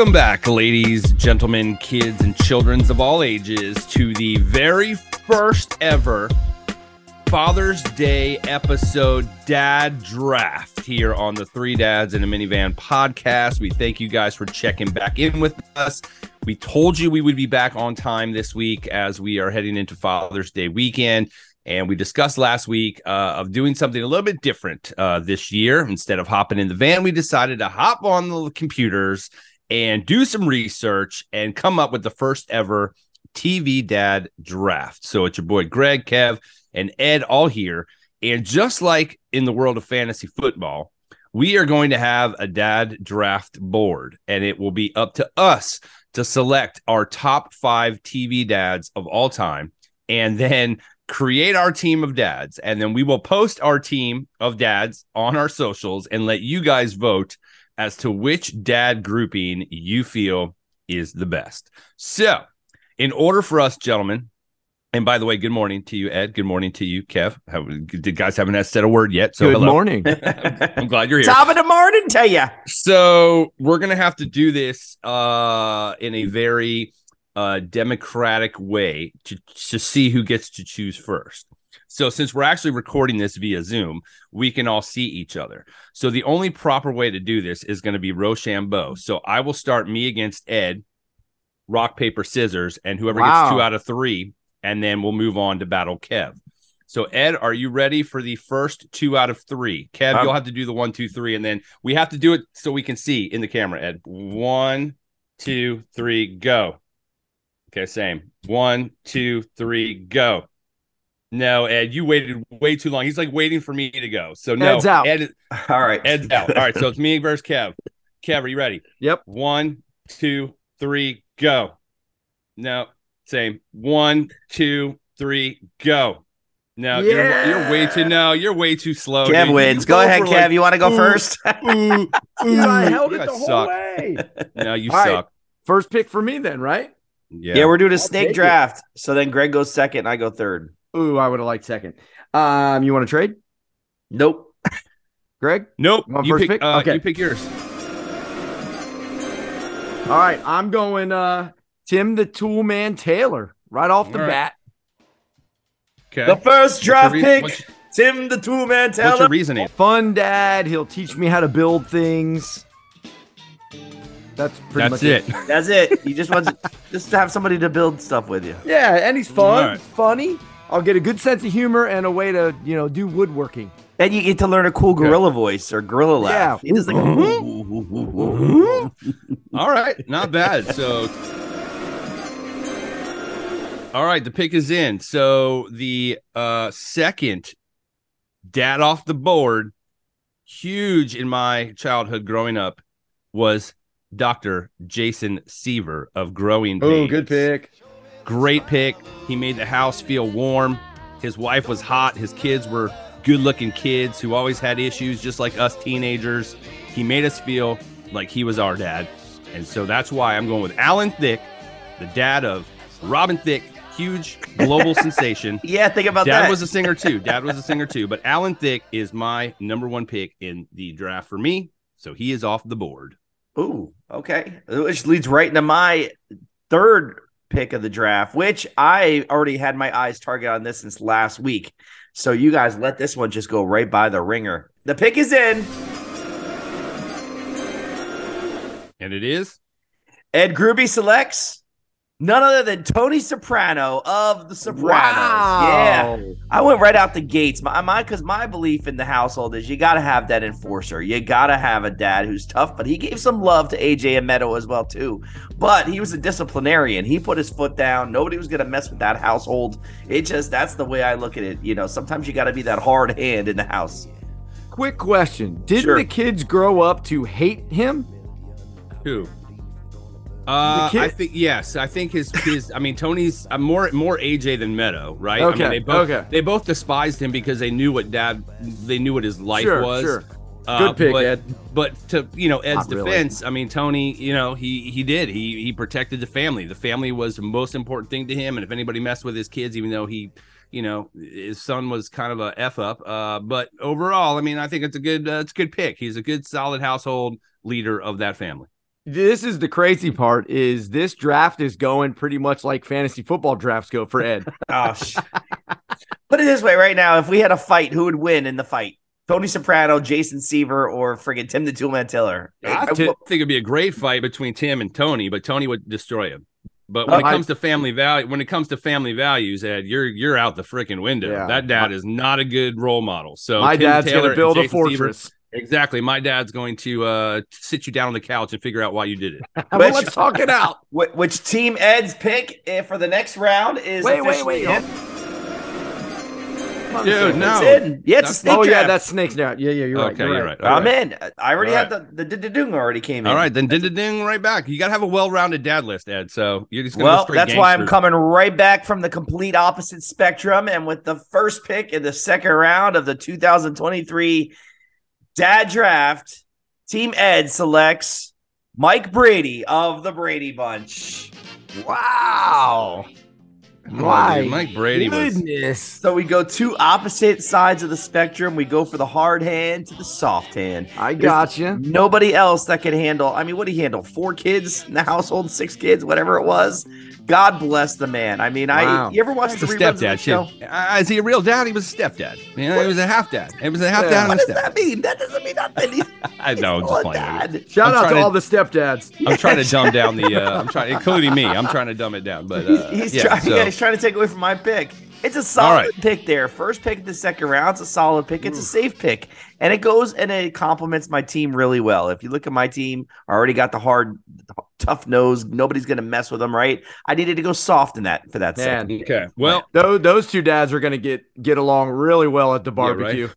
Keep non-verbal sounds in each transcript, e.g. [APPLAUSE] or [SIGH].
Welcome back, ladies, gentlemen, kids, and childrens of all ages, to the very first ever Father's Day episode Dad Draft here on the Three Dads in a Minivan podcast. We thank you guys for checking back in with us. We told you we would be back on time this week as we are heading into Father's Day weekend. And we discussed last week uh, of doing something a little bit different uh, this year. Instead of hopping in the van, we decided to hop on the computers and do some research and come up with the first ever TV Dad draft. So it's your boy Greg, Kev, and Ed all here. And just like in the world of fantasy football, we are going to have a dad draft board, and it will be up to us to select our top five TV dads of all time and then create our team of dads. And then we will post our team of dads on our socials and let you guys vote as to which dad grouping you feel is the best. So, in order for us, gentlemen, and by the way, good morning to you, Ed. Good morning to you, Kev. Have, the guys haven't said a word yet. So good hello. morning. [LAUGHS] I'm glad you're here. Top of the morning to you. So we're gonna have to do this uh, in a very uh, democratic way to to see who gets to choose first. So since we're actually recording this via Zoom, we can all see each other. So the only proper way to do this is going to be Rochambeau. So I will start me against Ed, rock paper scissors, and whoever Wow. gets two out of three, and then we'll move on to battle Kev. So Ed, are you ready for the first two out of three? Kev, Um, you'll have to do the one, two, three, and then we have to do it so we can see in the camera. Ed, one, two, three, go. Okay, same. One, two, three, go. No, Ed, you waited way too long. He's like waiting for me to go. So no, Ed's out. Ed, [LAUGHS] All right. Ed's out. All right, so it's me versus Kev. Kev, are you ready? Yep. One, two, three, go. No, same. One, two, three, go. No, you're, you're way too no, you're way too slow. Kev dude. wins. You Go ahead, Kev. like, you want to go ooh, first? [LAUGHS] ooh, [LAUGHS] ooh. I held You it the guys whole suck. way. No, you All right. suck. First pick for me then, right? Yeah. yeah. we're doing a I'll snake take it. draft. So then Greg goes second and I go third. Ooh, I would have liked second. Um, you want to trade, Nope. Greg? nope. You You first pick, pick? uh, Okay. you pick yours. All right, I'm going uh Tim the Tool Man Taylor right off the All right. bat. Okay. The first draft What's re- pick, what's- Tim the Tool Man Taylor. What's your reasoning? Fun dad. He'll teach me how to build things. That's pretty That's much it. That's it. You just want to, [LAUGHS] just to have somebody to build stuff with you. Yeah, and he's fun, All right. funny. I'll get a good sense of humor and a way to, you know, do woodworking. And you get to learn a cool gorilla voice or gorilla laugh. Yeah. He does like, [LAUGHS] All right, not bad. So, all right, the pick is in. So the uh second dad off the board, huge in my childhood growing up, was Dr. Jason Seaver of Growing Oh, good pick. Great pick. He made the house feel warm. His wife was hot. His kids were good looking kids who always had issues, just like us teenagers. He made us feel like he was our dad. And so that's why I'm going with Alan Thicke, the dad of Robin Thicke, huge global [LAUGHS] sensation. yeah, think about Dad that. Dad was a singer too. [LAUGHS] Dad was a singer too. But Alan Thicke is my number one pick in the draft for me. So he is off the board. Ooh, okay. Which leads right into my third pick of the draft, which I already had my eyes target on this since last week. So you guys let this one just go right by the ringer. The pick is in. And it is Ed Gruby selects none other than Tony Soprano of The Sopranos. Yeah. I went right out the gates. My my because my belief in the household is you gotta have that enforcer. You gotta have a dad who's tough, but he gave some love to AJ and Meadow as well, too. But he was a disciplinarian. He put his foot down. Nobody was gonna mess with that household. It just that's the way I look at it. You know, sometimes you gotta be that hard hand in the house. Quick question. Didn't Sure. the kids grow up to hate him? Who? Uh, I think yes. I think his his. I mean, Tony's uh, more more AJ than Meadow, right? I Okay, mean, they both okay. they both despised him because they knew what dad they knew what his life sure, was. sure. Uh, Good pick, but, Ed. But to you know Ed's Not really. defense, I mean Tony, you know he he did he he protected the family. The family was the most important thing to him, and if anybody messed with his kids, even though he you know his son was kind of a f up, uh, but overall, I mean I think it's a good uh, it's a good pick. He's a good solid household leader of that family. This is the crazy part is this draft is going pretty much like fantasy football drafts go for Ed. [LAUGHS] Oh, sh- Put it this way right now. If we had a fight, who would win in the fight? Tony Soprano, Jason Seaver, or friggin' Tim the Toolman Tiller? I I- think it'd be a great fight between Tim and Tony, but Tony would destroy him. But when Oh, it I- comes to family value, when it comes to family values, Ed, you're you're out the freaking window. Yeah. That dad is not a good role model. So My Tim dad's Taylor gonna build a Jason Seaver- fortress. Exactly. My dad's going to uh, sit you down on the couch and figure out why you did it. [LAUGHS] well, let's talk it out. [LAUGHS] Wh- which team Ed's pick eh, for the next round is Wait, wait, officially wait. in. Dude, no. It's in. Yeah, it's a That's- snake Oh yeah, draft. that's snakes now. Yeah, yeah, you're right. okay, you're you're right. right. I'm in. I already All had the the dung already came in. All right, then ding ding ding right back. You got to have a well-rounded dad list, Ed. So you're just gonna go Well, straight that's why I'm gangsters. coming right back from the complete opposite spectrum. And with the first pick in the second round of the 2023 Dad Draft, Team Ed selects Mike Brady of the Brady Bunch. Wow. Dude, My Mike Brady was Goodness. So we go two opposite sides of the spectrum. We go for the hard hand to the soft hand. I got you. Nobody else that could handle. I mean, what did he handle? Four kids in the household, six kids, whatever it was. God bless the man. I mean, Wow. I you ever watch He's the a reruns of stepdad show? too. Uh, is he a real dad? He was a stepdad. You know, he was a half dad. It was a half Yeah. dad What does that mean? That doesn't mean nothing. He's [LAUGHS] I know. I'm just playing. dad. Shout I'm out to trying all the stepdads. I'm trying to dumb down the. Uh, I'm [LAUGHS] trying, including me. I'm trying to dumb it down. But uh, he's yeah, trying. so- yeah, he's trying to take away from my pick. It's a solid right. pick there. First pick of the second round. It's a solid pick. It's a safe pick, and it goes and it complements my team really well. If you look at my team, I already got the hard, tough nose. Nobody's gonna mess with them, right? I needed to go soft in that for that. second. Okay. Well, those, those two dads are going to get get along really well at the Yeah, right. barbecue.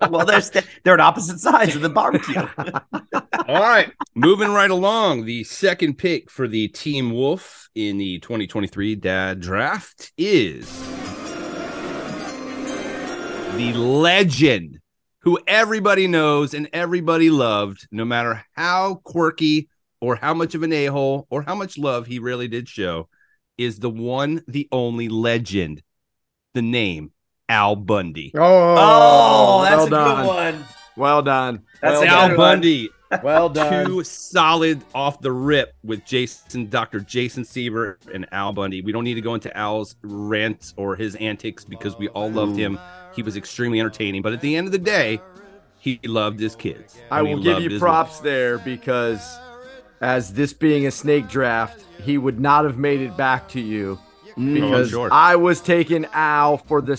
[LAUGHS] [LAUGHS] well, they're st- they're on opposite sides of the barbecue. [LAUGHS] all right. Moving right along. The second pick for the Team Wolf in the 2023 Dad Draft is the legend who everybody knows and everybody loved, no matter how quirky or how much of an a hole or how much love he really did show, is the one, the only legend. The name Al Bundy. Oh, Oh, oh, oh that's well a done. good one. Well done. That's well Al done. Bundy. Well done. Two solid off the rip with Jason, Dr. Jason Seaver, and Al Bundy. We don't need to go into Al's rants or his antics because we all loved him. He was extremely entertaining, but at the end of the day, he loved his kids. I will give you his props there because, as this being a snake draft, he would not have made it back to you mm. because sure. I was taking Al for the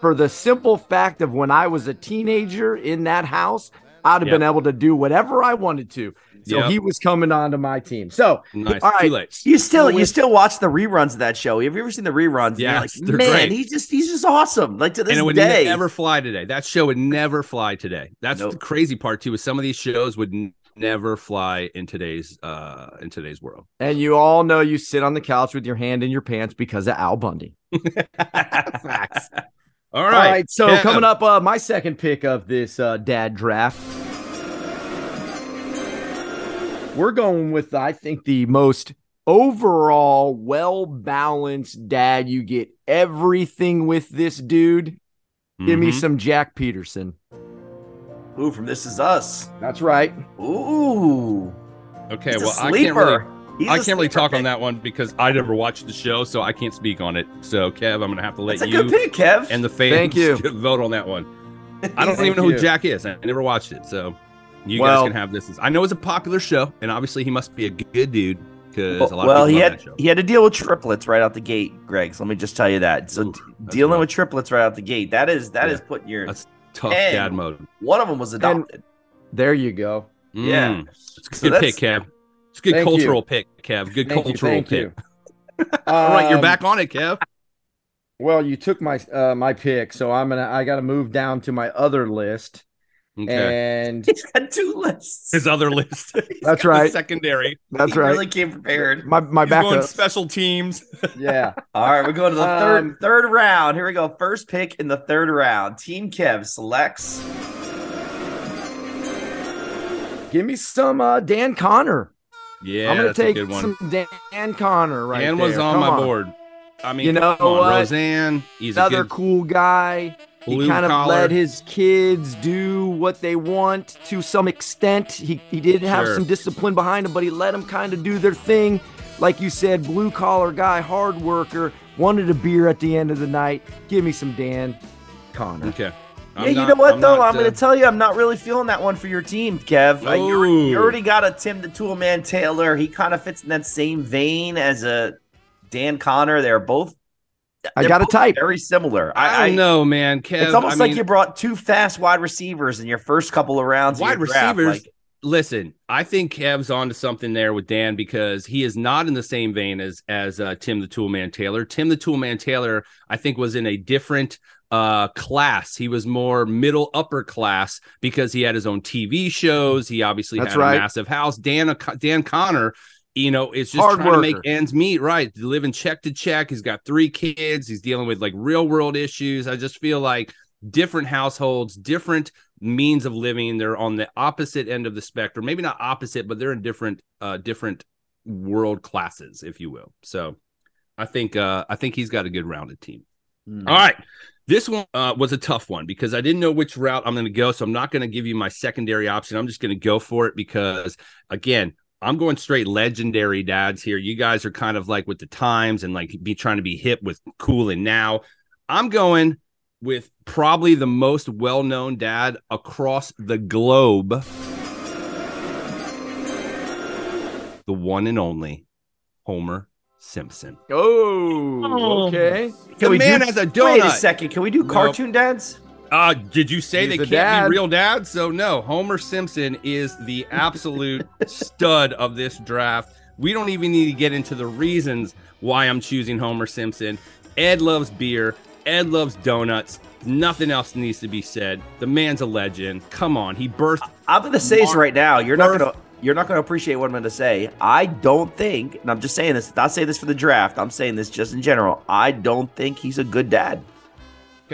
for the simple fact of when I was a teenager in that house, I'd have Yep. been able to do whatever I wanted to. So Yep. he was coming onto my team. So Nice. all Too right, late. You still you still watch the reruns of that show. Have you ever seen the reruns? Yeah, like, man, great. he's just he's just awesome. Like to this and it would day. never fly today. That show would never fly today. That's Nope. the crazy part too. Is some of these shows would n- never fly in today's uh in today's world. and you all know you sit on the couch with your hand in your pants because of Al Bundy. [LAUGHS] Facts. All All right. right, so Kev. coming up, uh, my second pick of this uh, dad draft. We're going with, I think, the most overall well balanced dad. You get everything with this dude. Give me Mhm. some Jack Peterson. Ooh, from This Is Us. That's right. Ooh. Okay, He's a well, I can't really He's I a can't really sleeper talk on that one because I never watched the show, so I can't speak on it. So, Kev, I'm gonna have to let That's a you good pick, Kev. and the fans Thank you. [LAUGHS] vote on that one. [LAUGHS] I don't Thank even know who you. Jack is. I never watched it, so you Well- guys can have this. I know it's a popular show, and obviously he must be a good dude because a lot well, of he people love had that show. he had to deal with triplets right out the gate, Greg. So let me just tell you that. So Oof, that's dealing rough. with triplets right out the gate, that is that Yeah. is putting your That's tough And- dad mode. one of them was adopted. There you go. Yeah. Mm, it's a So good pick, that's- Kev. It's a good Thank you. cultural pick, Kev. Good Thank cultural Thank pick. you. [LAUGHS] All right, you're Um, back on it, Kev. Well, you took my uh, my pick, so I'm gonna I got to move down to my other list, Okay. and He's got two lists. His other list. [LAUGHS] He's That's got right. Secondary. that's he right. really came prepared. my my He's backup. special teams. [LAUGHS] Yeah. All right, we're going to the Um, third third round. Here we go. First pick in the third round. Team Kev selects. Give me some uh, Dan Conner. Yeah, I'm gonna that's a take good one. some Dan Conner right Dan was on Come my board. I mean, You know come on, what? Roseanne. He's a Another good. cool guy. Blue he kind collar. of let his kids do what they want to some extent. He he did have Sure. some discipline behind him, but he let them kind of do their thing. Like you said, blue collar guy, hard worker, wanted a beer at the end of the night. Give me some Dan Conner. Okay. yeah, you know what though? I'm going to to tell you, I'm not really feeling that one for your team, Kev. Uh, you, already, you already got a Tim the Toolman Taylor. He kind of fits in that same vein as a Dan Conner. They're both. I got a type. Very similar. I, don't know, man. Kev, It's almost I like mean, you brought two fast wide receivers in your first couple of rounds. of wide your draft. receivers. Like, listen, I think Kev's onto something there with Dan because he is not in the same vein as as uh, Tim the Toolman Taylor. Tim the Toolman Taylor, I think, was in a different uh class. He was more middle upper class because he had his own TV shows. He obviously That's had right. a massive house. Dan Dan Conner. You know, it's just Hard trying to make ends meet, right? Living check to check. He's got three kids. He's dealing with like real world issues. I just feel like different households, different means of living. They're on the opposite end of the spectrum. Maybe not opposite, but they're in different uh different world classes, if you will. So I think uh I think he's got a good rounded team. hmm. All right. This one uh, was a tough one because I didn't know which route I'm going to go. So I'm not going to give you my secondary option. I'm just going to go for it because, again, I'm going straight legendary dads here. You guys are kind of like with the times and like be trying to be hip with cool and now. I'm going with probably the most well known dad across the globe the one and only Homer Simpson. Oh, okay. The we man do- has a donut. Wait a second. Can we do cartoon dads? Uh, did you say He's they the can't dad. be real dads? So no, Homer Simpson is the absolute [LAUGHS] stud of this draft. We don't even need to get into the reasons why I'm choosing Homer Simpson. Ed loves beer. Ed loves donuts. Nothing else needs to be said. The man's a legend. Come on, he birthed. I'm to say this right now. You're not going to. You're not going to appreciate what I'm going to say. I don't think, and I'm just saying this, not say this for the draft. I'm saying this just in general. I don't think he's a good dad.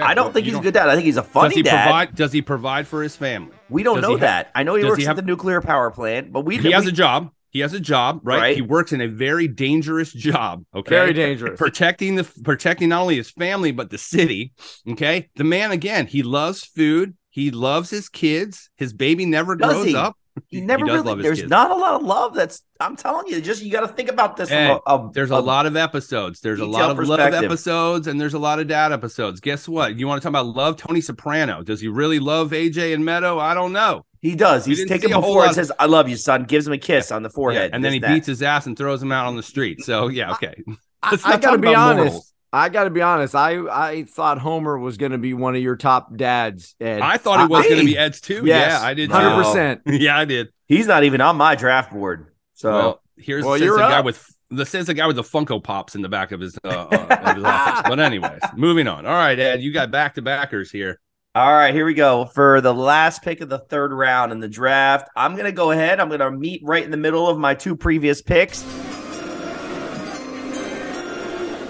I don't think You he's a good dad. I think he's a funny Does he dad. provide? Does he provide for his family? we don't does know he have- that. I know he does works he at have- the nuclear power plant, but we He has we- a job. He has a job, right? Right. He works in a very dangerous job. Okay, Very dangerous. protecting the protecting not only his family but the city. Okay, the man again. He loves food. He loves his kids. His baby never Does grows he? up. [LAUGHS] He never does really. There's kids. not a lot of love. That's I'm telling you. Just you got to think about this. From a, a, There's a lot of episodes. There's a lot of love episodes, and there's a lot of dad episodes. Guess what? You want to talk about love Tony Soprano? Does he really love AJ and Meadow? I don't know. He does. He's taken a before and says, "I love you, son." Gives him a kiss on the forehead, Yeah, and then he that. beats his ass and throws him out on the street. So yeah, okay. I, [LAUGHS] I not gotta be honest. morals. I gotta be honest. I I thought Homer was gonna be one of your top dads. Ed. I thought it was going to be Ed's too. Yes, yeah, I did. hundred percent. [LAUGHS] Yeah, I did. He's not even on my draft board. So Well, here's Well, says you're a guy with the says a guy with the Funko Pops in the back of his uh, uh, of his office. But anyways, [LAUGHS] moving on. All right, Ed, you got back to backers here. All right, here we go. For the last pick of the third round in the draft, I'm going to go ahead. I'm going to meet right in the middle of my two previous picks.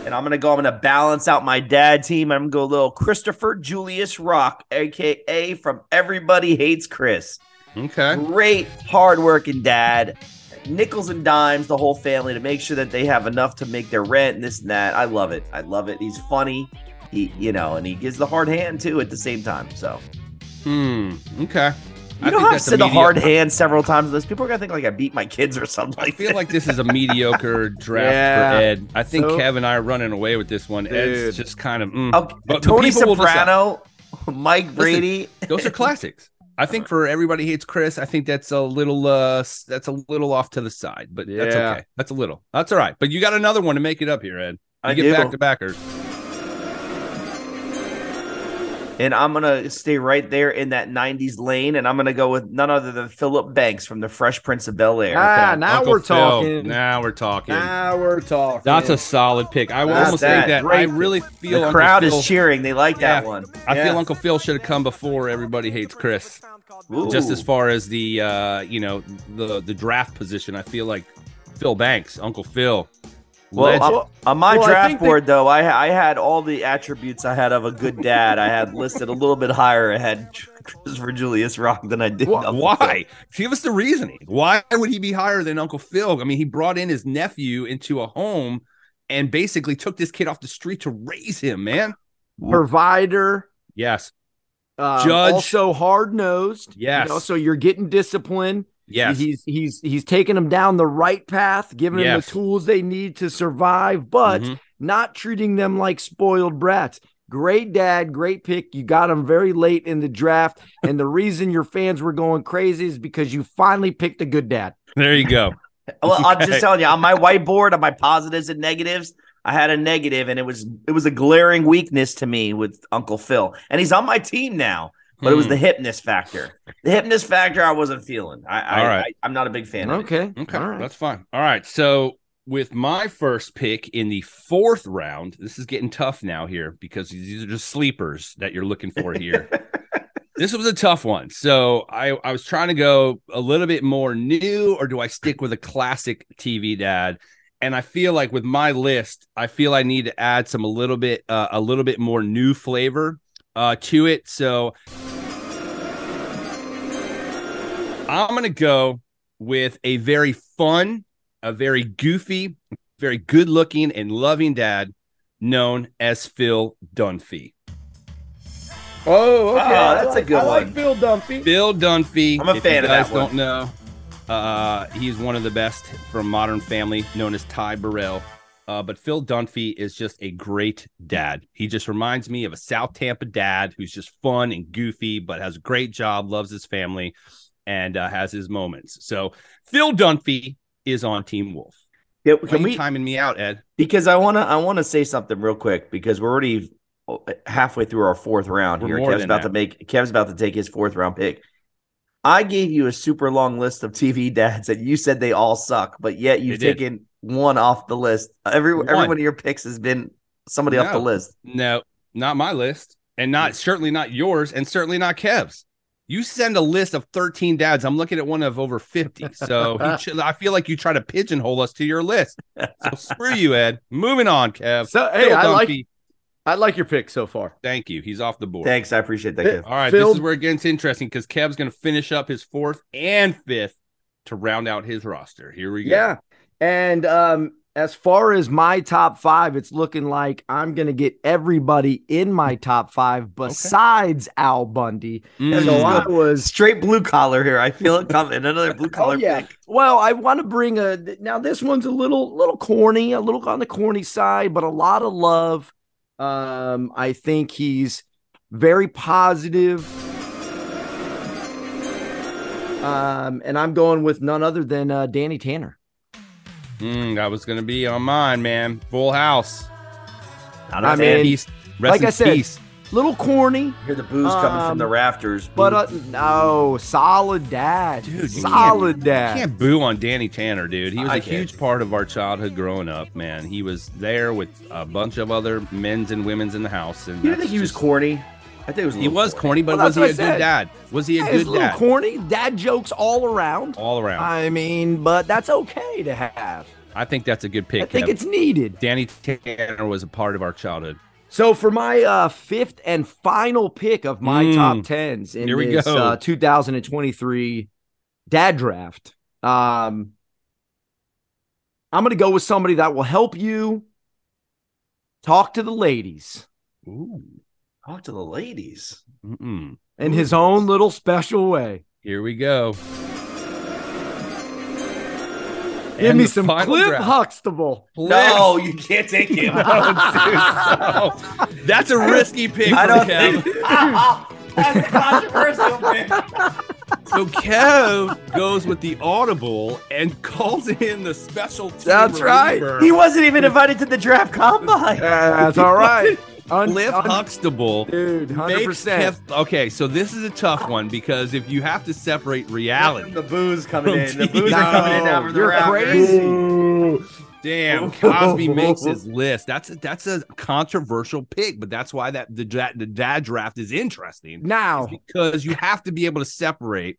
And I'm going to go, I'm to balance out my dad team. I'm going to go a little Christopher Julius Rock, AKA from Everybody Hates Chris. Okay. Great, hardworking dad. Nickels and dimes, the whole family, to make sure that they have enough to make their rent and this and that. I love it. I love it. He's funny. He, you know, and he gives the hard hand too at the same time. So Hmm. Okay. You know how I've said the hard hand several times. This people are gonna think like I beat my kids or something. I feel like this is a mediocre [LAUGHS] draft Yeah. for Ed. I think So- Kev and I are running away with this one. Dude. Ed's just kind of. mm. Okay, But Tony people will decide. Soprano, [LAUGHS] Mike Brady. Those are classics. I think for everybody hates Chris, I think that's a little uh that's a little off to the side, but that's okay. That's a little. That's all right. But you got another one to make it up here, Ed. You I get do. back to backers. And I'm gonna stay right there in that '90s lane, and I'm gonna go with none other than Philip Banks from The Fresh Prince of Bel Air. Ah, now Uncle we're Phil. talking. Now we're talking. Now we're talking. That's a solid pick. I will That's almost that. think that Great I really feel the Uncle crowd Phil, is cheering. They like that Yeah. one. I Yeah. feel Uncle Phil should have come before everybody hates Chris. Ooh. Just as far as the uh, you know, the the draft position, I feel like Phil Banks, Uncle Phil. Well, on, my Well, draft think they- board, though, I I had all the attributes I had of a good dad. I had listed a little bit higher. I had Christopher [LAUGHS] Julius Rock than I did. Uncle Why? Give us the reasoning. Why would he be higher than Uncle Phil? I mean, he brought in his nephew into a home and basically took this kid off the street to raise him, man. provider, Yes. Um, Judge. also hard nosed. Yes. You know, so you're getting discipline. Yes. He's he's he's taking them down the right path, giving them the tools they need to survive, but Mhm. not treating them like spoiled brats. Great dad, great pick. You got him very late in the draft, [LAUGHS] and the reason your fans were going crazy is because you finally picked a good dad. There you go. [LAUGHS] Well, I'm just telling you, on my whiteboard, on my positives and negatives, I had a negative, and it was it was a glaring weakness to me with Uncle Phil, and he's on my team now. But it was Hmm. the hypness factor. The hypness factor, I wasn't feeling. I, I, All right. I I'm not a big fan. Of it. Okay, Okay, all right. that's fine. All right, so with my first pick in the fourth round, this is getting tough now here because these are just sleepers that you're looking for here. [LAUGHS] this was a tough one, so I I was trying to go a little bit more new, or do I stick with a classic TV dad? And I feel like with my list, I feel I need to add some a little bit uh, a little bit more new flavor uh, to it. So I'm gonna go with a very fun, a very goofy, very good looking and loving dad known as Phil Dunphy. Oh, okay. Oh, I that's a like- good I like one. Phil Dunphy. Phil Dunphy. I'm a if fan you of that guys one. don't know, uh, he's one of the best from Modern Family, known as Ty Burrell. Uh, but Phil Dunphy is just a great dad. He just reminds me of a South Tampa dad who's just fun and goofy, but has a great job, loves his family, and uh, has his moments. So Phil Dunphy is on Team Wolf. Yeah, can you we? timing me out, Ed? Because I want to. I want to say something real quick because we're already halfway through our fourth round We're here. Kev's about that. to make. Kev's about to take his fourth round pick. I gave you a super long list of TV dads, and you said they all suck, but yet you've They did. Taken one off the list. Every every One. one of your picks has been somebody off the list. No, not my list, and not mm. certainly not yours, and certainly not Kev's. You send a list of 13 dads. I'm looking at one of over 50. So [LAUGHS] he I feel like you try to pigeonhole us to your list. So [LAUGHS] screw you, Ed. Moving on, Kev. So hey, Phil I like I like your pick so far. Thank you. He's off the board. Thanks, I appreciate that. Kev. All right, Phil- this is where it gets interesting because Kev's going to finish up his fourth and fifth to round out his roster. Here we go. Yeah. And um, as far as my top five, it's looking like I'm going to get everybody in my top five besides Al Bundy. Mm. So I was. Straight blue collar here. I feel it [LAUGHS] coming. Another blue Oh, collar yeah. pick. Well, I want to bring a. Now, this one's a little, little corny, a little on the corny side, but a lot of love. Um, I think he's very positive. Um, and I'm going with none other than uh, Danny Tanner. Mm, that was going to be on mine, man. Full house. Not I a fan. mean, Peace. Rest like in I said, peace. Little corny, hear the booze coming from um, the rafters. but uh, no, solid dad, Dude, you solid You dad. can't boo on Danny Tanner, dude. He was I a can't. huge part of our childhood growing up, man. He was there with a bunch of other men's and women's in the house. And you didn't think he was just- corny? I think it was. He was corny, but Well, was he a good dad? Was he a Yeah, good a little dad? corny. Dad jokes all around. All around. I mean, but that's okay to have. I think that's a good pick. I think Kev. it's needed. Danny Tanner was a part of our childhood. So for my uh, fifth and final pick of my Mm. top tens in Here we this uh, 2023 dad draft, um, I'm going to go with somebody that will help you talk to the ladies Ooh. Talk to the ladies. Mm-mm. in his own little special way. Here we go. Give And me some final Cliff draft. Huxtable. No, you can't take him. [LAUGHS] Oh, [LAUGHS] That's a risky pick. I for don't Kev. think. [LAUGHS] That's a controversial pick. So Kev goes with the audible and calls in the special. team That's right. reliever, He wasn't even invited to the draft combine. that's all right. Un- Cliff un- Huxtable. Dude, 100%. Kev- okay, so this is a tough one because if you have to separate reality, The booze coming in. The TV. booze are coming in now No, from the you're rafters. crazy. damn, [LAUGHS] Cosby makes his list. That's a, that's a controversial pick, but that's why that the, the dad draft is interesting. Now, is because you have to be able to separate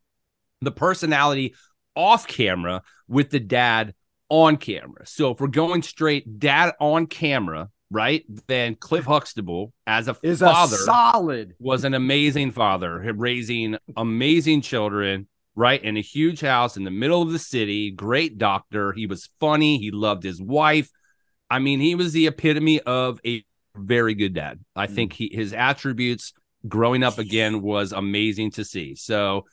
the personality off camera with the dad on camera. So if we're going straight dad on camera, right? Then Cliff Huxtable as a is father a solid. was an amazing father, raising amazing children, right? In a huge house in the middle of the city, great doctor. He was funny, he loved his wife. I mean, he was the epitome of a very good dad. I think he his attributes growing up again was amazing to see. So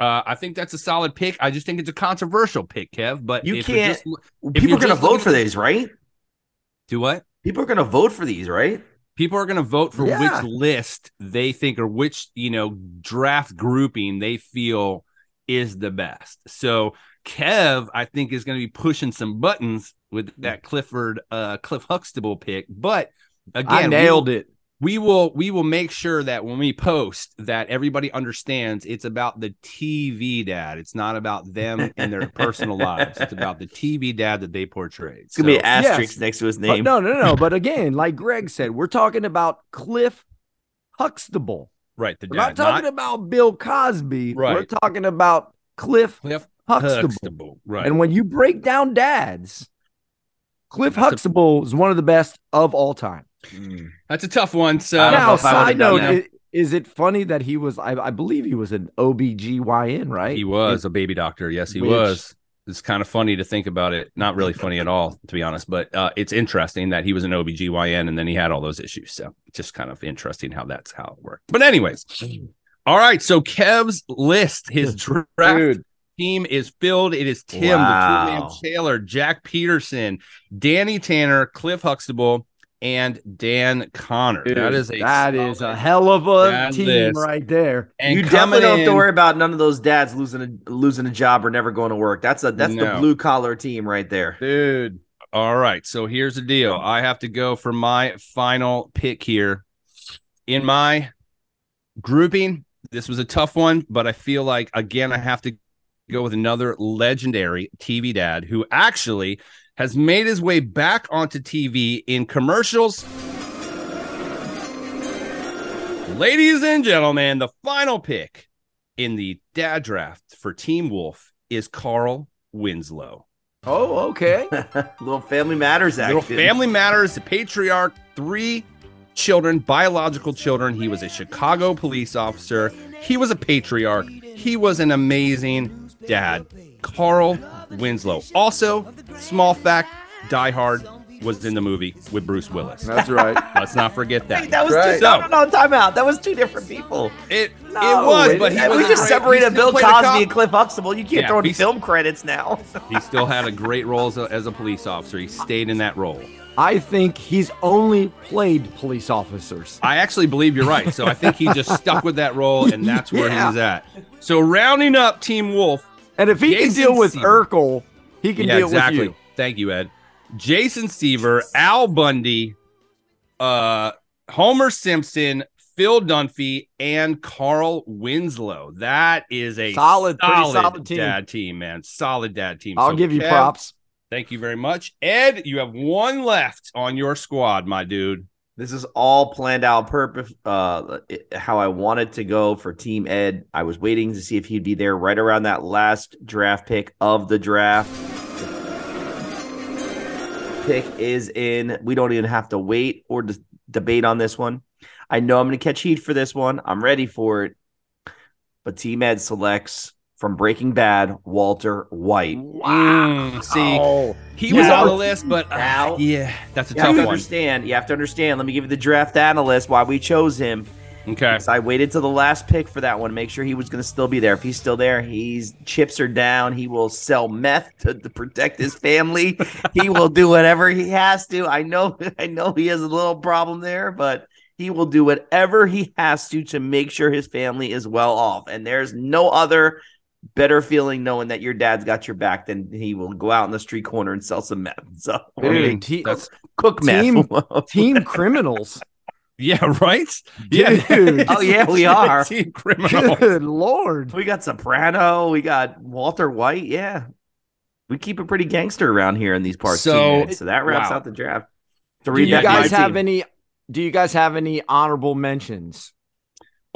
uh, I think that's a solid pick. I just think it's a controversial pick, Kev. But You if can't- just- if People you're going to vote for at- these, right? do what? People are going to vote for these, right? people are going to vote for Yeah. which list they think or which you know draft grouping they feel is the best so kev i think is going to be pushing some buttons with that clifford uh cliff huxtable pick but again I nailed we, it. We will we will make sure that when we post that everybody understands it's about the tv dad it's not about them and their personal lives it's about the tv dad that they portray. It's going to be So- an asterisk yes. next to his But name. no, no, no. But [LAUGHS] again, like Greg said, we're talking about Cliff Huxtable. right the We're not talking about Bill Cosby. Right. We're talking about Cliff cliff Huxtable. huxtable right And when you break down dads, Cliff Huxtable is one of the best of all time. Mm. That's a tough one. So I now, if I side note, that. i- is it funny that he was, I, I believe he was an OBGYN, right? he was a baby doctor. Yes, he Which- was. It's kind of funny to think about it. Not really funny at all, to be honest, but uh, it's interesting that he was an OBGYN and then he had all those issues. So just kind of interesting how that's how it worked. But anyways, [SNIFFS] all right. So Kev's list, his [LAUGHS] draft Dude, team is filled. It is Tim, the Tool Man Taylor, Jack Peterson, Danny Tanner, Cliff Huxtable, and Dan Conner. that is a that is a hell of a team right there. and you definitely don't have to worry about none of those dads losing a losing a job or never going to work. That's a that's the blue collar team right there. Dude. All right. So here's the deal. I have to go for my final pick here. In my grouping, this was a tough one, but I feel like, again, I have to go with another legendary TV dad who actually has made his way back onto TV in commercials. Ladies and gentlemen, the final pick in the dad draft for Team Wolf is Carl Winslow. Oh, okay. [LAUGHS] Little family matters action. Little Family Matters, the patriarch, three children, biological children. He was a Chicago police officer. He was a patriarch. He was an amazing dad. Carl Winslow. Also, small fact, Die Hard was in the movie with Bruce Willis. That's right. [LAUGHS] Let's not forget that. Wait, that was Right. two, no, no, no, time out. That was two different people. It No, it was, it but he we just separated Bill Cosby and Cliff Huxtable. You can't Yeah, throw in film credits now. [LAUGHS] He still had a great role as a, as a police officer. He stayed in that role. I think he's only played police officers. I actually believe you're right. So I think he just stuck with that role, and that's where [LAUGHS] Yeah. he was at. So rounding up Team Wolf, And if he Jason can deal with Seaver. Urkel, he can yeah, deal exactly. with you. Thank you, Ed. Jason Seaver, Al Bundy, uh, Homer Simpson, Phil Dunphy, and Carl Winslow. That is a Solid, pretty solid team. dad team, man. Solid dad team. I'll So, give you Kev, props. Thank you very much, Ed. You have one left on your squad, my dude. This is all planned out purpose. Uh, how I wanted to go for Team Ed. I was waiting to see if he'd be there right around that last draft pick of the draft. Pick is in. We don't even have to wait or dis- debate on this one. I know I'm going to catch heat for this one. I'm ready for it. But Team Ed selects from Breaking Bad Walter White. Mm, see, Oh, he was Now- on the list, but uh, now- yeah, that's a You have tough to one. understand. You have to understand. Let me give you the draft analyst why we chose him. Okay. So I waited till the last pick for that one, to make sure he was going to still be there. If he's still there, he's chips are down. He will sell meth to, to protect his family. he will do whatever he has to. I know, [LAUGHS] I know he has a little problem there, but he will do whatever he has to to make sure his family is well off. And there's no other better feeling knowing that your dad's got your back than he will go out in the street corner and sell some meth. So I mean, dude, te- that's cook meth. Team- [LAUGHS] team criminals. yeah, right. Dude. [LAUGHS] Oh, yeah, we are. Team criminals. Good [LAUGHS] lord. We got Soprano. We got Walter White. Yeah, we keep it pretty gangster around here in these parts. So- So, so that wraps wow. out the draft. To Do you guys have team. any? Do you guys have any honorable mentions?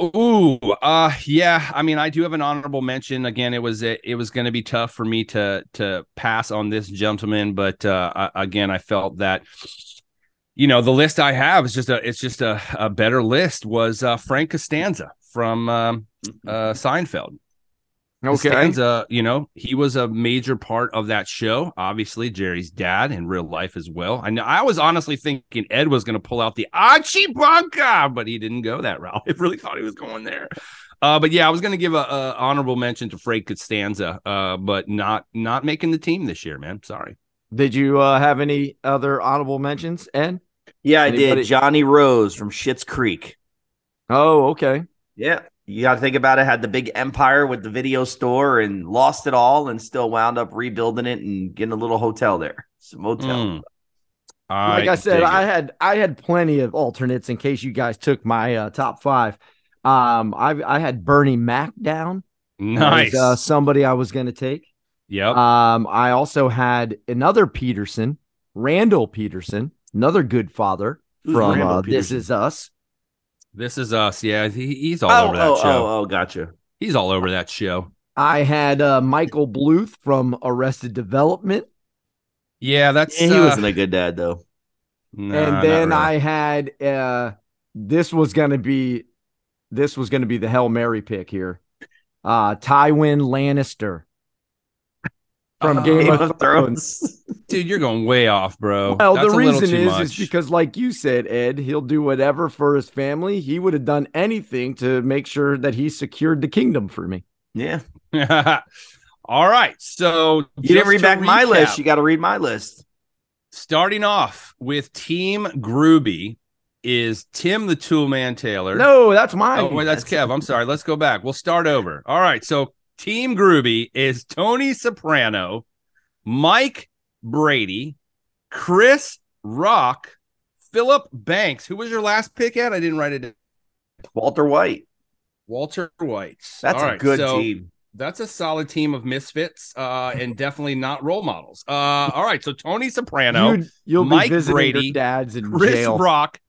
Ooh, uh, yeah. I mean, I do have an honorable mention. Again, it was it, it was going to be tough for me to to pass on this gentleman, but uh, I, again, I felt that you know the list I have is just a it's just a, a better list. Was uh, Frank Costanza from um, uh, Seinfeld? Okay. Costanza, you know, he was a major part of that show. Obviously, Jerry's dad in real life as well. I know. I was honestly thinking Ed was going to pull out the Archie Bunker, but he didn't go that route. [LAUGHS] I really thought he was going there. Uh, but yeah, I was going to give a, a, honorable mention to Frank Costanza, uh, but not not making the team this year, man. Sorry. Did you uh, have any other honorable mentions, Ed? Yeah, I did. Johnny Rose from Schitt's Creek. Oh, okay. Yeah, you got to think about it. Had the big empire with the video store and lost it all, and still wound up rebuilding it and getting a little hotel there, some motel. Mm. like I said, I had I had plenty of alternates in case you guys took my uh, top five. Um, I I had Bernie Mac down. Nice, uh, somebody I was going to take. Yep. Um, I also had another Peterson, Randall Peterson, another good father from uh, This Is Us. This is us. Yeah, he, he's all oh, over that oh, show. Oh, oh, gotcha. He's all over that show. I had uh, Michael Bluth from Arrested Development. Yeah, that's yeah, he uh, wasn't a good dad though. Nah, and then really. I had uh, this was gonna be this was gonna be the Hail Mary pick here. Uh Tywin Lannister from [LAUGHS] Game, Game, of, of Thrones. Thrones. Dude, you're going way off, bro. Well, That's the reason is much. is because, like you said, Ed, he'll do whatever for his family. He would have done anything to make sure that he secured the kingdom for me. Yeah. [LAUGHS] All right. So you didn't read back recap, my list. You got to read my list. Starting off with Team Groovy is Tim the Toolman Taylor. No, that's mine. Oh, wait, that's, that's Kev. I'm sorry. Let's go back. We'll start over. All right. So Team Groovy is Tony Soprano, Mike Brady, Chris Rock, Philip Banks. Who was your last pick at? I didn't write it. Down. Walter White. Walter White. That's All a right, good so team. That's a solid team of misfits, uh, and definitely not role models. Uh, all right, so Tony Soprano, you, Mike Brady, dads in Chris jail. Rock,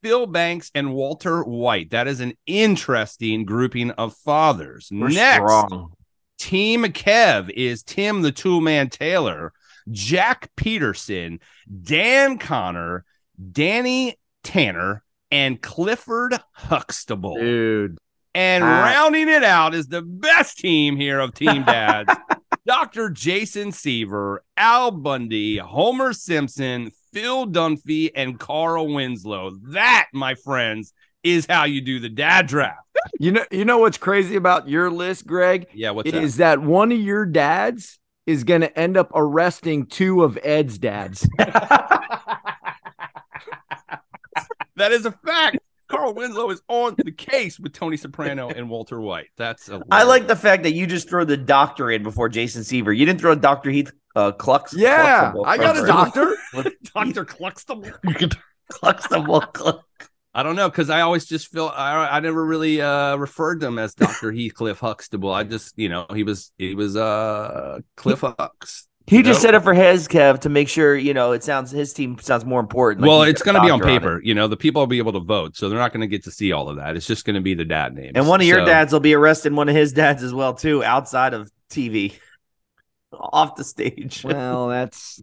Phil Banks, and Walter White. That is an interesting grouping of fathers. We're Next, strong. Team Kev is Tim the Toolman Taylor, Jack Peterson, Dan Conner, Danny Tanner, and Clifford Huxtable. Dude. And rounding it out is the best team here of Team Dads. [LAUGHS] Dr. Jason Seaver, Al Bundy, Homer Simpson, Phil Dunphy, and Carl Winslow. That, my friends, is how you do the dad draft. You know, you know what's crazy about your list, Greg? Yeah, what's is that? that one of your dads is going to end up arresting two of Ed's dads. [LAUGHS] that is a fact. Carl Winslow is on the case with Tony Soprano and Walter White. That's a I like the fact that you just throw the doctor in before Jason Seaver. You didn't throw Dr. Heath uh, Clux. Yeah, I got a doctor. Dr. Cluxtable. Cluxtable. I don't know because I always just feel I, I never really uh, referred to him as [LAUGHS] Doctor Heathcliff Huxtable. I just you know he was he was uh Cliff Hux. He just know? said it for his Kev to make sure you know it sounds his team sounds more important. Like well, it's going to be on paper. On you know, the people will be able to vote, so they're not going to get to see all of that. It's just going to be the dad name. And one of your so, dads will be arrested. One of his dads as well too, outside of TV, [LAUGHS] off the stage. Well, that's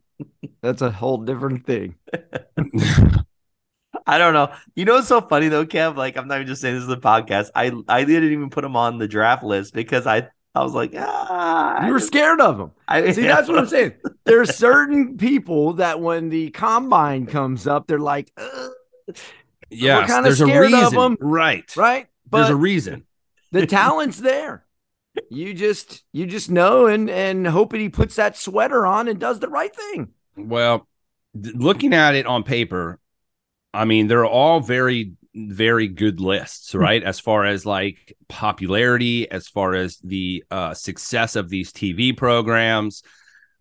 that's a whole different thing. [LAUGHS] I don't know. You know what's so funny though, Kev? Like I'm not even just saying this is a podcast. I I didn't even put him on the draft list because I I was like, ah, you were scared of him. I, See, that's what I'm saying. [LAUGHS] There's certain people that when the combine comes up, they're like, yeah, we're kind of scared of them, right? Right. But there's a reason. The [LAUGHS] talent's there. You just you just know and and hoping he puts that sweater on and does the right thing. Well, looking at it on paper, I mean, they're all very, very good lists, hmm. right? as far as like popularity, as far as the uh, success of these TV programs.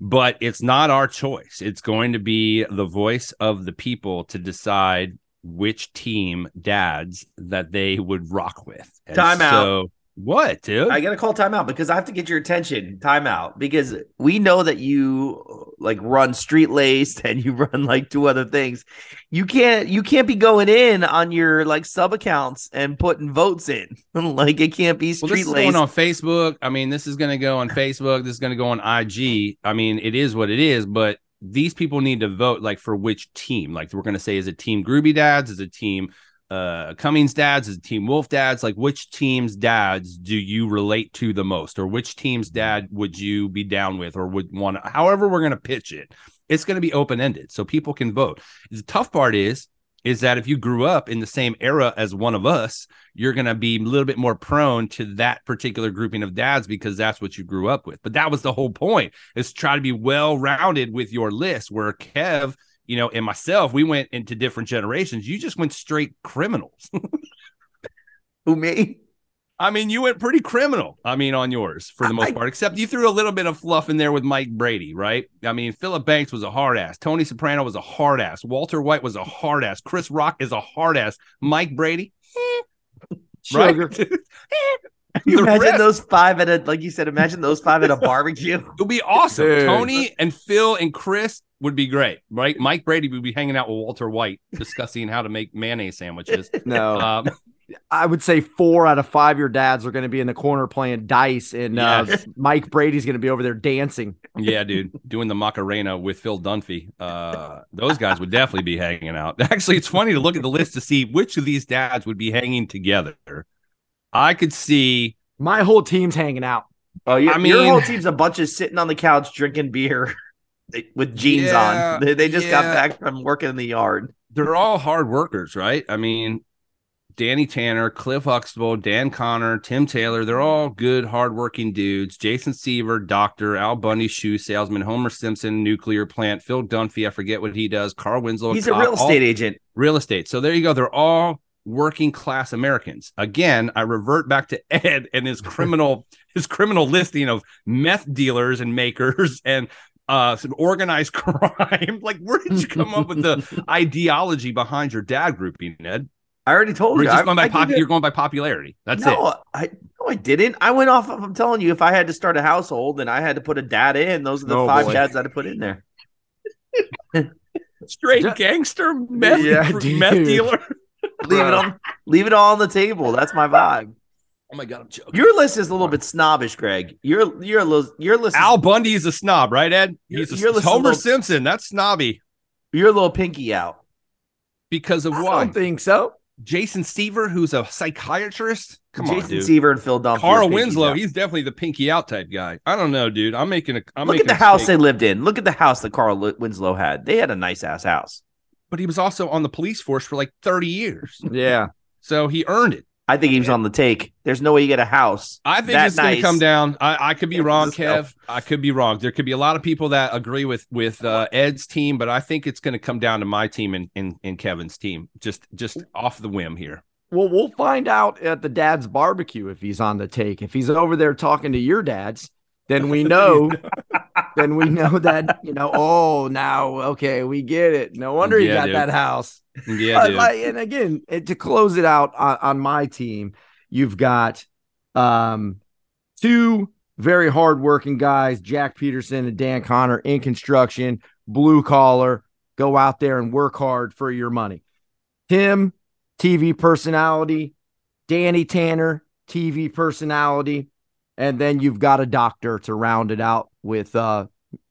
But it's not our choice. It's going to be the voice of the people to decide which team dads that they would rock with. And Time so, out. What, dude? I gotta call timeout because I have to get your attention. Timeout because we know that you like run street laced [LAUGHS] and you run like two other things. You can't you can't be going in on your like sub accounts and putting votes in. [LAUGHS] like it can't be street well, laced. On Facebook. I mean, this is gonna go on Facebook. This is gonna go on IG. I mean, it is what it is. But these people need to vote like for which team. Like we're gonna say, is it Team Groovy Dads? Is it Team uh, Cummings dads? Is Team Wolf dads? Like, which team's dads do you relate to the most, or which team's dad would you be down with, or would want? However, we're going to pitch it. It's going to be open ended, so people can vote. The tough part is is that if you grew up in the same era as one of us, you're going to be a little bit more prone to that particular grouping of dads because that's what you grew up with. But that was the whole point is try to be well rounded with your list where Kev, you know, and myself, we went into different generations. You just went straight criminals. Who me? I mean, you went pretty criminal. I mean, on yours for the most I, part, except you threw a little bit of fluff in there with Mike Brady, right? I mean, Philip Banks was a hard ass. Tony Soprano was a hard ass. Walter White was a hard ass. Chris Rock is a hard ass. Mike Brady, eh, right? [LAUGHS] you imagine rest. those five at a like you said, imagine those five at a barbecue. It'll be awesome. Dude. Tony and Phil and Chris would be great, right? Mike Brady would be hanging out with Walter White discussing how to make mayonnaise sandwiches. [LAUGHS] No. Um, I would say four out of five your dads are going to be in the corner playing dice, and uh, Mike Brady's going to be over there dancing. Yeah, dude, doing the Macarena with Phil Dunphy. Uh, those guys would definitely be hanging out. [LAUGHS] Actually, it's funny to look at the list to see which of these dads would be hanging together. I could see my whole team's hanging out. Oh, you, I mean, your whole team's a bunch of sitting on the couch drinking beer with jeans yeah, on. They, they just yeah. got back from working in the yard. They're all hard workers, right? I mean, Danny Tanner, Cliff Huxtable, Dan Conner, Tim Taylor. They're all good, hardworking dudes. Jason Seaver, doctor, Al Bundy, shoe salesman, Homer Simpson, nuclear plant, Phil Dunphy. I forget what he does. Carl Winslow. He's a real estate agent. Real estate. So there you go. They're all working class Americans. Again, I revert back to Ed and his [LAUGHS] criminal his criminal listing of meth dealers and makers [LAUGHS] and uh some organized [LAUGHS] crime. like, where did you come up with the [LAUGHS] ideology behind your dad grouping, Ed? I already told you. Just going by pop- you're going by popularity. That's no, it. I no, I didn't. I went off of. I'm telling you, if I had to start a household and I had to put a dad in, those are the oh, five boy. dads I'd put in there. [LAUGHS] Straight gangster meth, yeah, meth dealer. leave it on. Leave it all on the table. That's my vibe. Oh my god, I'm joking. Your list is a little bit snobbish, Greg. Your your your list. Al Bundy is a snob, right, Ed? He's a, your Homer little, Simpson. That's snobby. You're a little pinky out. Because of I what? I don't think so. Jason Seaver, who's a psychiatrist. Come Jason on, dude. Seaver and Phil Dunphy. Carl Winslow, out. he's definitely the pinky out type guy. I don't know, dude. I'm making a. I'm Look at the house they lived in. Look at the house that Carl Winslow had. They had a nice ass house. But he was also on the police force for like 30 years. Yeah. So he earned it. I think he was on the take. There's no way you get a house. I think it's nice. going to come down. I, I could be wrong, Kev. I could be wrong. There could be a lot of people that agree with with uh, Ed's team, but I think it's going to come down to my team and, and, and Kevin's team. Just just off the whim here. Well, we'll find out at the dad's barbecue if he's on the take. If he's over there talking to your dads, then we [LAUGHS] know then we know that you know oh now okay we get it no wonder yeah, you got dude. that house yeah like, and again to close it out on, on, my team you've got um two very hardworking guys jack peterson and dan conner in construction blue collar go out there and work hard for your money. Tim tv personality. Danny tanner tv personality. And then you've got a doctor to round it out with uh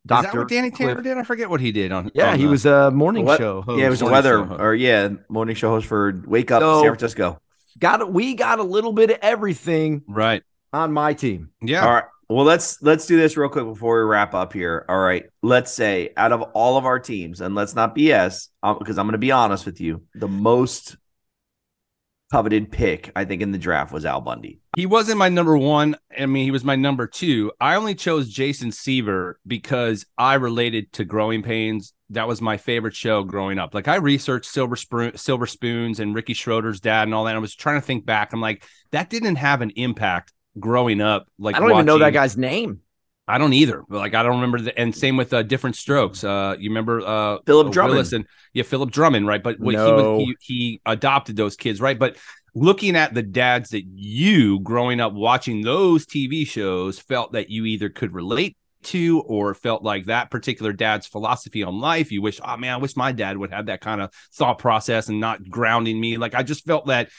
Doctor. Is that what Danny Tanner did? I forget what he did on. Yeah, on he the, was a morning what? show. Host. Yeah, it was a weather or yeah, morning show host for Wake Up so, San Francisco. Got we got a little bit of everything right on my team. Yeah. All right. Well, let's let's do this real quick before we wrap up here. All right. Let's say out of all of our teams, and let's not BS, because um, I'm going to be honest with you, the most coveted pick, I think, in the draft was Al Bundy. He wasn't my number one. I mean, he was my number two. I only chose Jason Seaver because I related to Growing Pains. That was my favorite show growing up. Like I researched Silver Spoon, Silver Spoons, and Ricky Schroder's dad and all that. I was trying to think back. I'm like, that didn't have an impact growing up. Like I don't watching, even know that guy's name. I don't either. Like I don't remember the and same with uh, Diff'rent Strokes. Uh you remember uh Philip Drummond. and yeah, Philip Drummond, right? But what no. he was he, he adopted those kids, right? But looking at the dads that you growing up watching those TV shows felt that you either could relate to or felt like that particular dad's philosophy on life you wish oh man i wish my dad would have that kind of thought process and not grounding me like i just felt that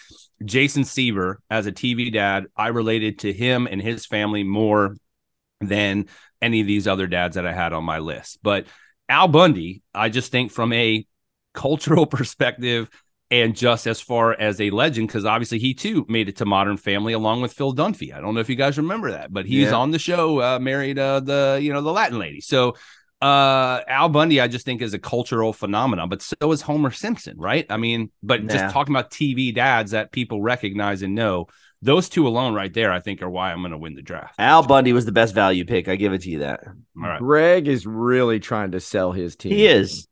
jason seaver as a tv dad i related to him and his family more than any of these other dads that I had on my list. But Al Bundy, I just think from a cultural [LAUGHS] perspective, and just as far as a legend, because obviously he too made it to Modern Family along with Phil Dunphy. I don't know if you guys remember that, but he's yeah. on the show, uh, married uh, the you know the Latin lady. So uh, Al Bundy, I just think is a cultural phenomenon, but so is Homer Simpson, right? I mean, but yeah. just talking about TV dads that people recognize and know, those two alone right there, I think, are why I'm going to win the draft. Al Bundy was the best value pick. I give it to you that. All right. Greg is really trying to sell his team. He is.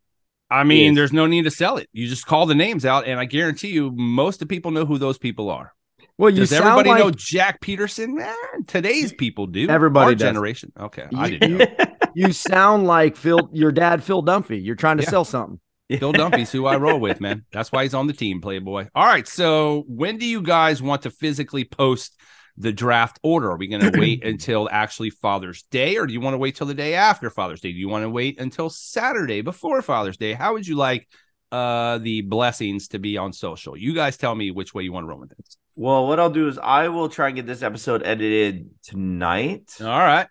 I mean, there's no need to sell it. You just call the names out, and I guarantee you, most of people know who those people are. Well, you does everybody like... know Jack Peterson? Man, today's people do. Everybody Our generation. Okay, you, I didn't. You, you, sound like Phil, your dad, Phil Dunphy. You're trying to yeah. sell something. [LAUGHS] Phil Dunphy's who I roll with, man. That's why he's on the team, Playboy. All right. So, when do you guys want to physically post the draft order? Are we going to [CLEARS THROAT] wait until actually Father's Day, or do you want to wait till the day after Father's Day? Do you want to wait until Saturday before Father's Day? How would you like uh, the blessings to be on social? You guys tell me which way you want to roll with this. Well, what I'll do is I will try and get this episode edited tonight. All right.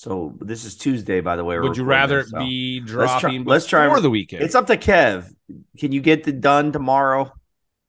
So this is Tuesday, by the way. Would you rather this, so. be dropping let's try, let's try the weekend? It's up to Kev. Can you get it done tomorrow?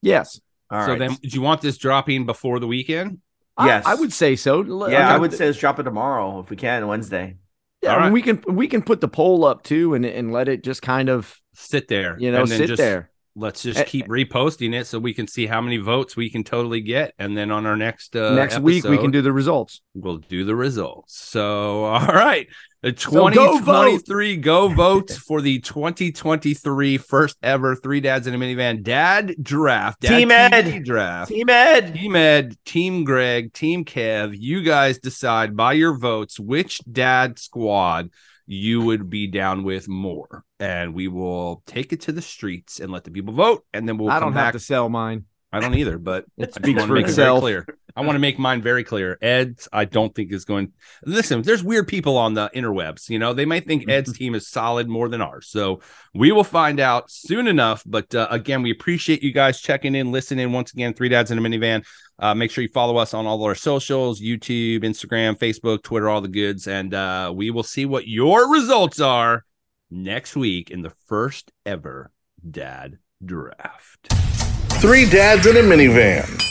Yes. All so right. then, do you want this dropping before the weekend? Yes, I, I would say so. Yeah, okay. I would say let's drop it tomorrow if we can Wednesday. Yeah, I mean, we can we can put the poll up too and and let it just kind of sit there. You know, sit just, there. Let's just keep reposting it so we can see how many votes we can totally get, and then on our next uh, next episode, week we can do the results. We'll do the results. So, [LAUGHS] all right, the 2023 so go, go vote for the 2023 first ever three dads in a minivan dad draft. Dad Team Ed draft. Team Ed. Team Ed. Team Greg. Team Kev. You guys decide by your votes which dad squad you would be down with more. And we will take it to the streets and let the people vote. And then we'll I don't back. have to sell mine. I don't either, but [LAUGHS] it speaks for itself. It clear. I want to make mine very clear. Ed's, I don't think is going. Listen, there's weird people on the interwebs. You know, they might think Ed's team is solid more than ours. So we will find out soon enough. But uh, again, we appreciate you guys checking in, listening. Once again, three dads in a minivan. Uh, make sure you follow us on all our socials: YouTube, Instagram, Facebook, Twitter, all the goods, and uh, we will see what your results are next week in the first ever dad draft. Three Dads in a Minivan.